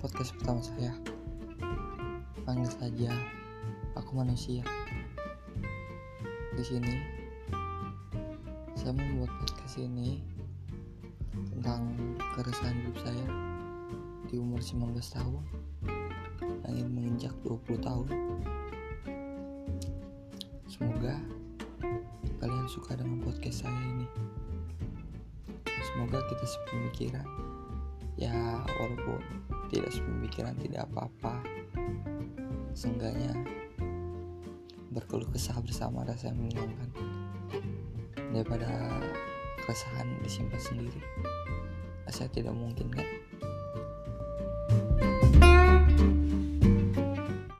podcast pertama saya. Panggil saja, aku manusia. Di sini, saya membuat podcast ini tentang keresahan hidup saya di umur 19 tahun yang ingin menginjak 20 tahun. Semoga kalian suka dengan podcast saya ini. Semoga kita sepemikiran. Ya, walaupun tidak sepemikiran tidak apa-apa. Seenggaknya berkeluh kesah bersama rasa yang menyenangkan daripada keresahan disimpan sendiri. Saya tidak mungkin kan